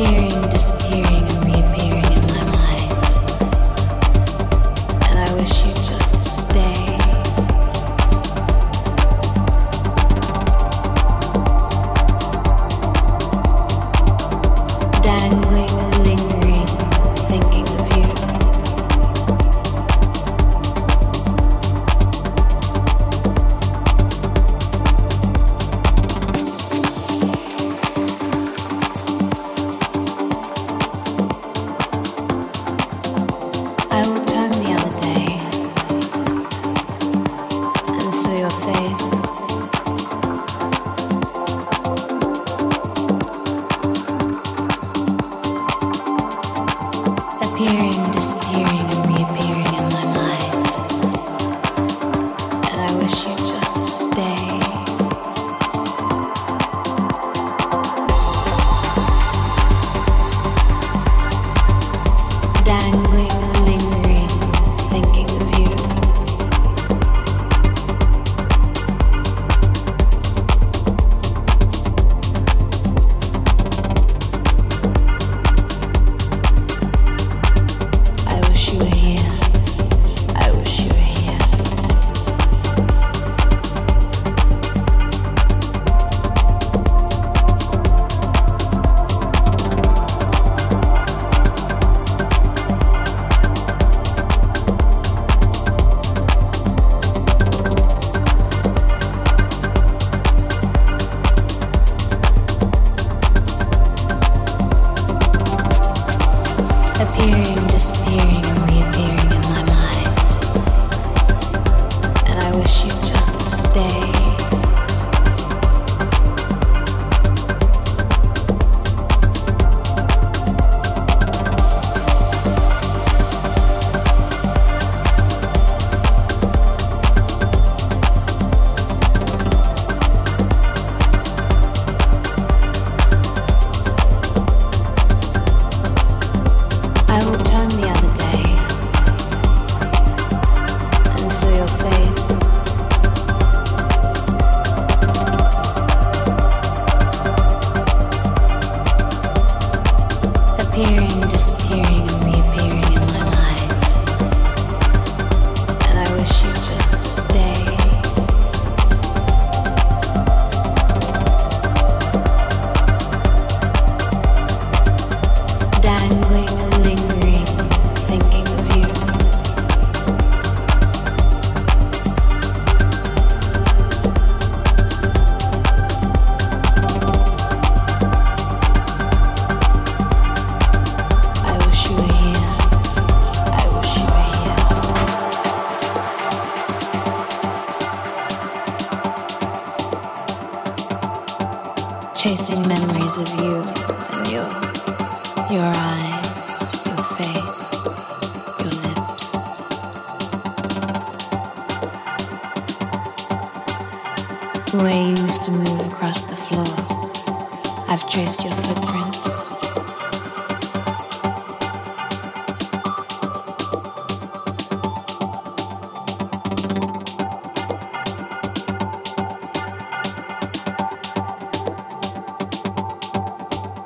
Appearing, disappearing,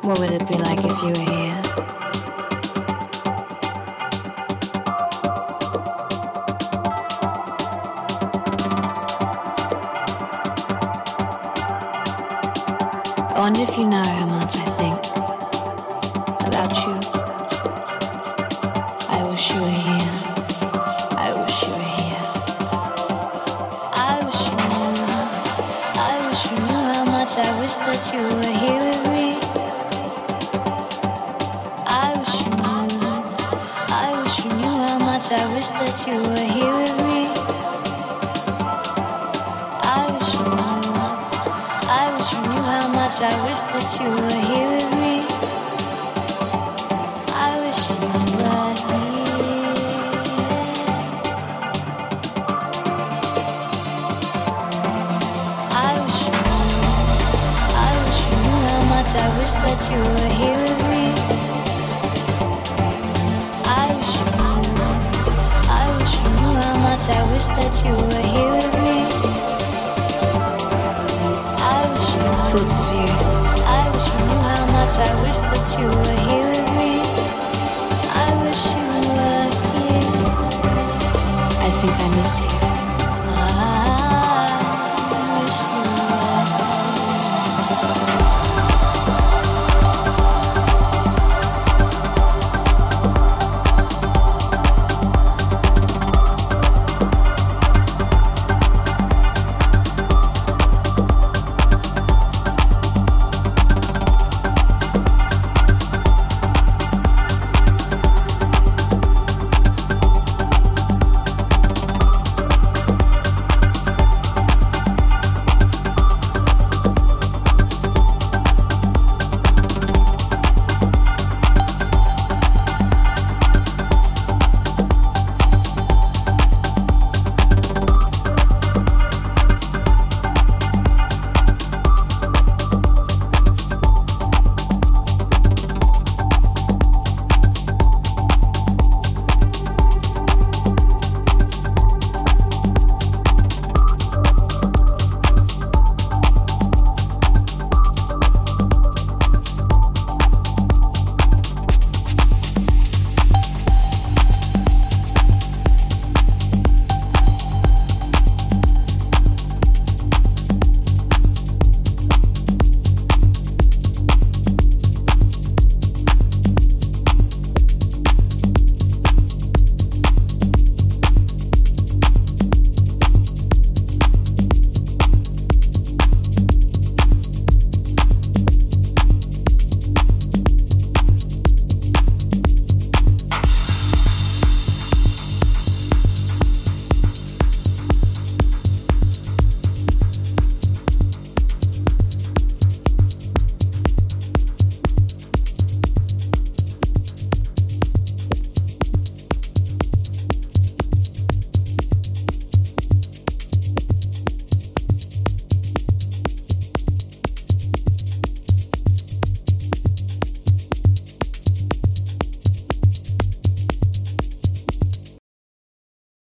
What would it be like if you were here?